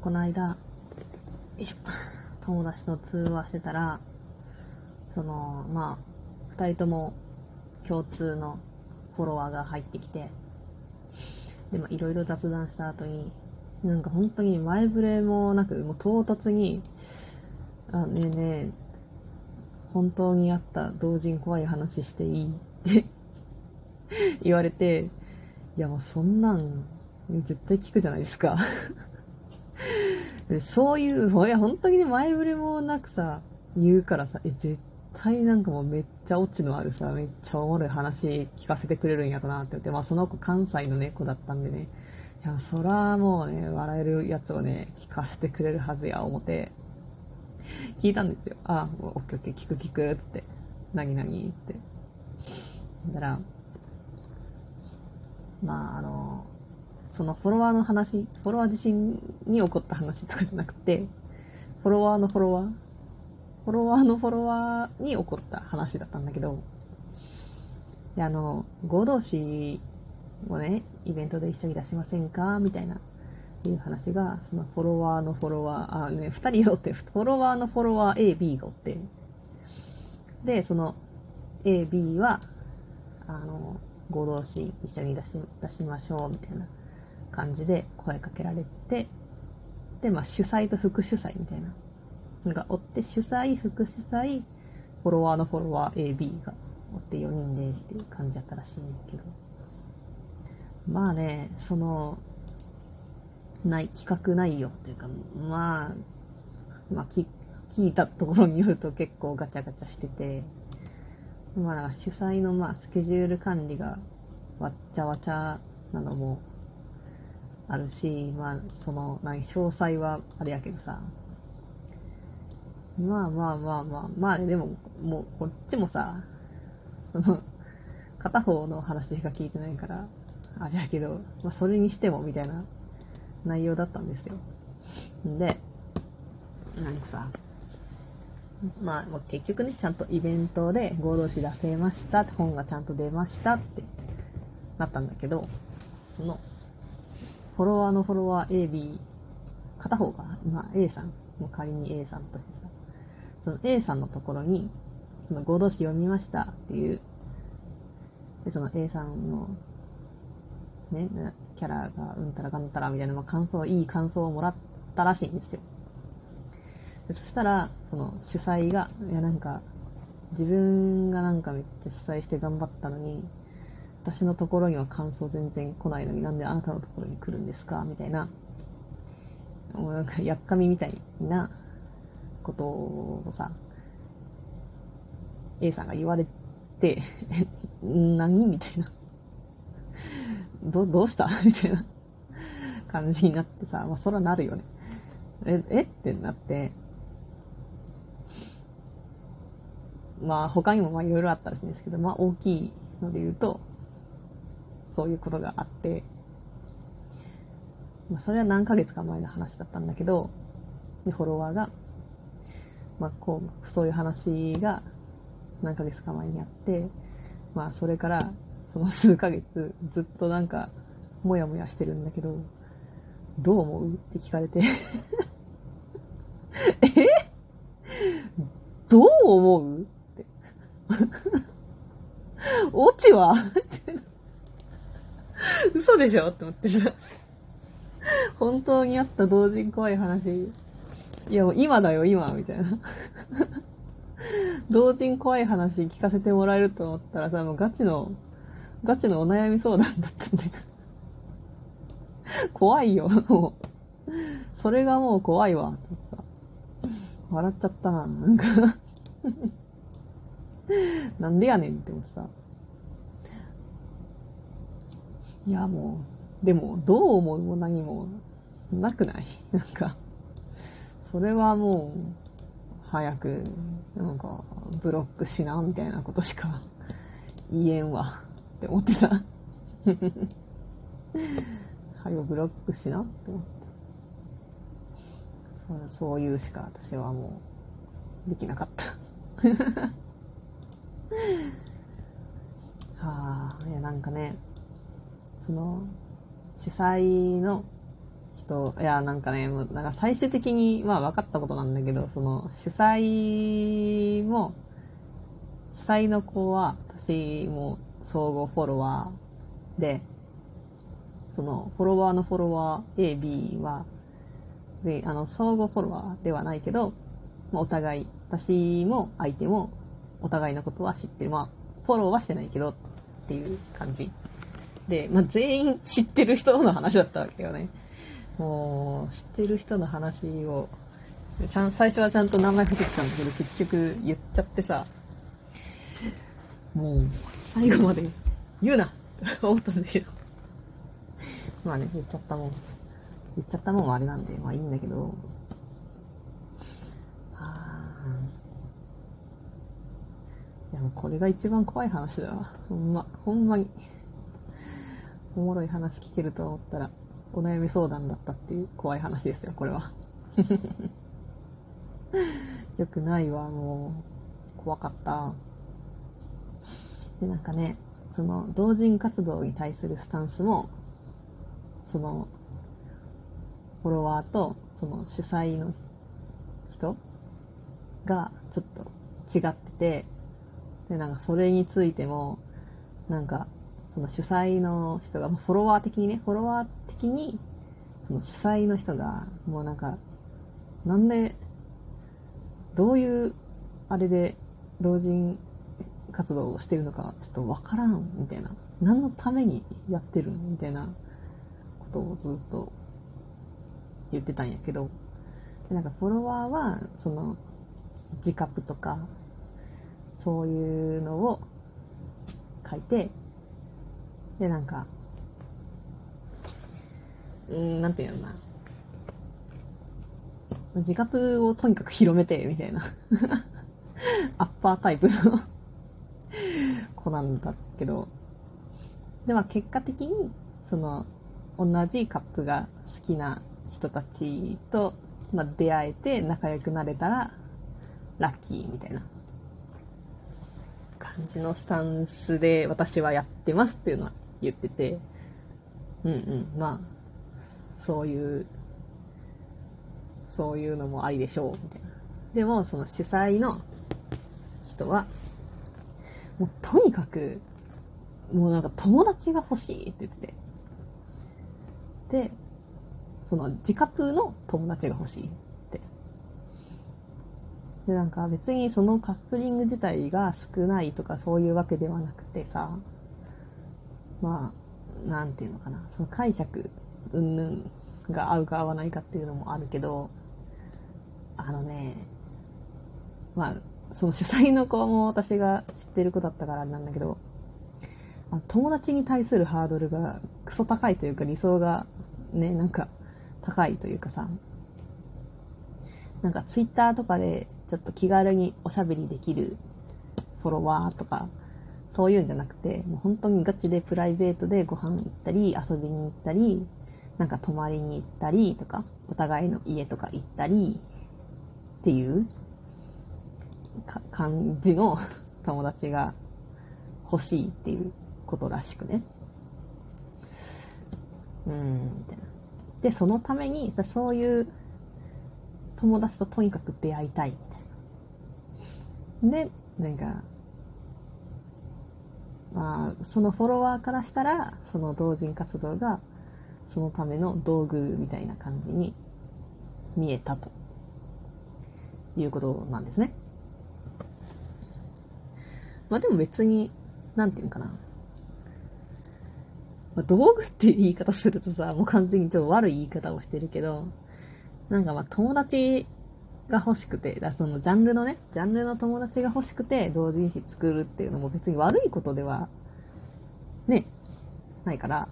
この間、友達と通話してたら、その、まあ、二人とも共通のフォロワーが入ってきて、で、まあ、いろいろ雑談した後に、なんか本当に前触れもなく、もう唐突に、あ、ねえねえ、本当にあった同人怖い話していいって言われて、いやもうそんなん、絶対聞くじゃないですか。でそういう、いや本当にね前触れもなくさ、言うからさ、え、絶対なんかもうめっちゃオチのあるさ、めっちゃおもろい話聞かせてくれるんやろなって思って、まあその子関西の猫だったんでね、いや、そらもうね、笑えるやつをね、聞かせてくれるはずや、思って、聞いたんですよ。あ、オッケーオッケー、聞く聞く、つって。何何って。だから、まあ、あの、そのフォロワーの話、フォロワー自身に起こった話とかじゃなくて、フォロワーのフォロワーフォロワーのフォロワーに起こった話だったんだけど、で、あの、合同誌をね、イベントで一緒に出しませんか？みたいな、いう話が、そのフォロワーのフォロワー、あ、ね、二人おって、フォロワーのフォロワー A、B がおって、で、その A、B は、あの、合同誌一緒に出し、出しましょう、みたいな。感じで声かけられて、で、まあ主催と副主催みたいな。のがおって、主催、副主催、フォロワーのフォロワー A、B がおって4人でっていう感じだったらしいねんけど。まあね、その、ない、企画内容というか、まあ、まあ、聞いたところによると結構ガチャガチャしてて、まあ、主催のまあ、スケジュール管理がわっちゃわちゃなのもあるし、まあ、その、何、詳細はあれやけどさ、まあまあまあまあ、まあでも、もうこっちもさ、その、片方の話しか聞いてないから、あれやけど、まあ、それにしてもみたいな内容だったんですよ。で、なんかさ、まあ、結局ね、ちゃんとイベントで合同誌出せましたって本がちゃんと出ましたってなったんだけど、その、フォロワーのフォロワー A、B、片方が、まあ A さん、もう仮に A さんとしてさ、その A さんのところに、その合同誌読みましたっていう、で、その A さんのね、キャラがうんたらかんたらみたいな、ま、感想、いい感想をもらったらしいんですよ。でそしたら、その主催が、いやなんか、自分がなんかめっちゃ主催して頑張ったのに、私のところには感想全然来ないのになんであなたのところに来るんですか？みたいな、もうなんかやっかみみたいなことをさ、A さんが言われて、何？みたいな。ど、どうした？みたいな。感じになってさ、まあ、そらなるよね。え、え？ってなって、まあ、他にもまあいろいろあったらしいんですけど、まあ、大きいので言うと、そういうことがあって、まあ、それは何ヶ月か前の話だったんだけど、フォロワーが、まあ、こう、そういう話が何ヶ月か前にあって、まあ、それから、その数ヶ月ずっとなんか、もやもやしてるんだけど、どう思うって聞かれて。え？どう思う？って。オチは 嘘でしょ？って思ってさ。本当にあった同人怖い話。いやもう今だよ、今、みたいな。同人怖い話聞かせてもらえると思ったらさ、もうガチのガチのお悩み相談だったんで怖いよ、もう。それがもう怖いわ、ってさ。笑っちゃったな、なんかなんでやねんって思ってさ。いや、もう、でも、どう思うも何も、なくない？なんか、それはもう、早く、なんか、ブロックしな、みたいなことしか 言えんわ。って思ってた。はよブロックしなって思って。そうそういうしか私はもうできなかった。はあ、いやなんかね、その主催のと、いや、なんかね、もうなんか最終的に、まあ分かったことなんだけど、その、主催も、主催の子は、私も総合フォロワーで、その、フォロワーのフォロワー A、B は、で、あの、相互フォロワーではないけど、まあ、お互い、私も相手もお互いのことは知ってる。まあ、フォローはしてないけどっていう感じ。で、まあ、全員知ってる人の話だったわけよね。もう、知ってる人の話を、ちゃん、最初はちゃんと名前伏せてたんだけど、結局言っちゃってさ、もう、最後まで言うなって 思ったんだけど。まあね、言っちゃったもん。言っちゃったもんはあれなんで、まあいいんだけど。あいやもうこれが一番怖い話だわ。ほんま、ほんまに。おもろい話聞けると思ったら、お悩み相談だったっていう怖い話ですよ、これは。よくないわ、もう。怖かった。で、なんかね、その、同人活動に対するスタンスも、その、フォロワーと、その主催の人がちょっと違ってて、で、なんかそれについても、なんか、その主催の人が、フォロワー的にね、フォロワー的に、その主催の人が、もうなんか、なんで、どういう、あれで、同人活動をしてるのか、ちょっとわからん、みたいな。何のためにやってるみたいなことをずっと言ってたんやけど、なんかフォロワーは、その、自覚とか、そういうのを書いて、で、なんか、うん、なんていうのな。自覚をとにかく広めて、みたいな。アッパータイプの子なんだけど、では結果的に、その、同じカップが好きな人たちと、まあ、出会えて仲良くなれたら、ラッキーみたいな感じのスタンスで私はやってますっていうのは言ってて、うんうん、まあ、そういう、そういうのもありでしょう、みたいな。でも、その主催の人は、もうとにかく、もうなんか友達が欲しいって言ってて。で、その自覚の友達が欲しいって。で、なんか別にそのカップリング自体が少ないとかそういうわけではなくてさ、まあ、なんていうのかな、その解釈、うんぬんが合うか合わないかっていうのもあるけど、あのね、まあ、その主催の子も私が知ってる子だったからあれなんだけど、友達に対するハードルがクソ高いというか理想がね、なんか高いというかさ、なんかツイッターとかでちょっと気軽におしゃべりできるフォロワーとか、そういうんじゃなくて、もう本当にガチでプライベートでご飯行ったり、遊びに行ったり、なんか泊まりに行ったりとか、お互いの家とか行ったりっていう感じの 友達が欲しいっていうことらしくね。うん、みたいな。で、そのために、そういう友達ととにかく出会いたい、みたいな。で、なんか、まあ、そのフォロワーからしたら、その同人活動が、そのための道具みたいな感じに見えたということなんですね。まあでも別に、なんていうのかな。まあ、道具っていう言い方するとさ、もう完全にちょっと悪い言い方をしてるけど、なんかまあ友達が欲しくて、だそのジャンルのね、ジャンルの友達が欲しくて同人誌作るっていうのも別に悪いことでは、ね、ないから、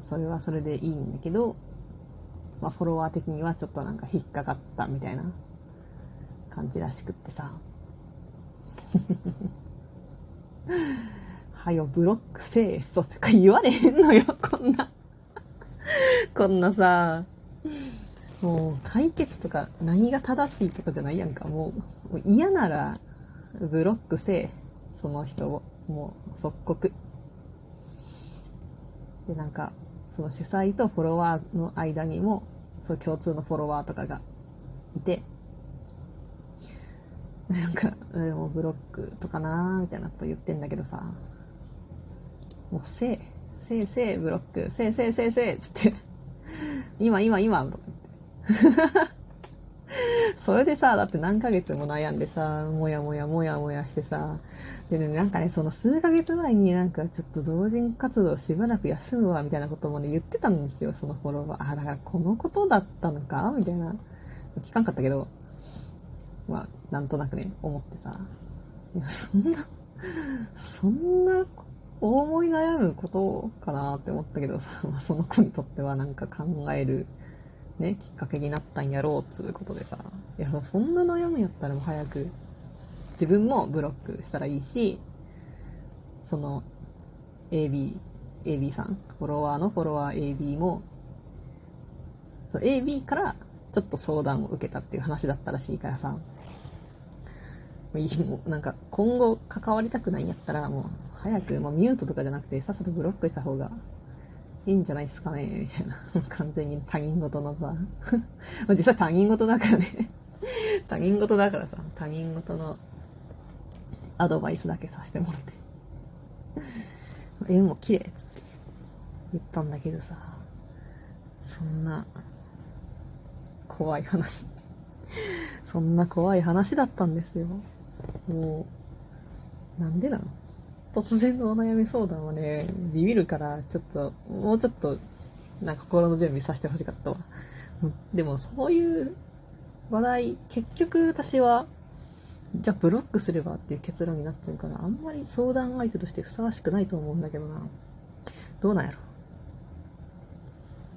それはそれでいいんだけど、まあフォロワー的にはちょっとなんか引っかかったみたいな感じらしくってさ。はよ、ブロックせえ、とか言われへんのよ、こんなこんなさ、もう解決とか何が正しいとかじゃないやんか。もう嫌ならブロックせえ、その人を。もう即刻。で、なんか、その主催とフォロワーの間にも、そう共通のフォロワーとかがいて、なんか、うん、もブロックとかなーみたいなこと言ってんだけどさ、もうせい、せいせいブロック、せいせいせいせいつって、今今今とか言って。それでさ、だって何ヶ月も悩んでさ、もやもやもやもやしてさ、でね、なんかね、その数ヶ月前になんかちょっと同人活動しばらく休むわ、みたいなこともね、言ってたんですよ、そのフォロワー。あ、だからこのことだったのか？みたいな。聞かんかったけど、まあ、なんとなくね、思ってさ、いや、そんな、そんな、思い悩むことかなって思ったけどさ、ま、その子にとってはなんか考える、ね、きっかけになったんやろうっつうことでさ、いや、そんな悩むんやったらもう早く、自分もブロックしたらいいし、その、AB、AB さん、フォロワーのフォロワー AB も、そう、AB からちょっと相談を受けたっていう話だったらしいからさ、もうなんか今後関わりたくないんやったらもう早く、もうミュートとかじゃなくてさっさとブロックした方がいいんじゃないですかねみたいな。完全に他人事のさ。実際他人事だからね 他人事だからさ、他人事のアドバイスだけさせてもらって。絵も綺麗っつって言ったんだけどさ、そんな怖い話。そんな怖い話だったんですよ。もう、なんでなの？突然のお悩み相談はね、ビビるから、ちょっと、もうちょっと、なんか心の準備させてほしかったわ。でも、そういう話題、結局私は、じゃあブロックすればっていう結論になっちゃうから、あんまり相談相手としてふさわしくないと思うんだけどな。どうなんやろ？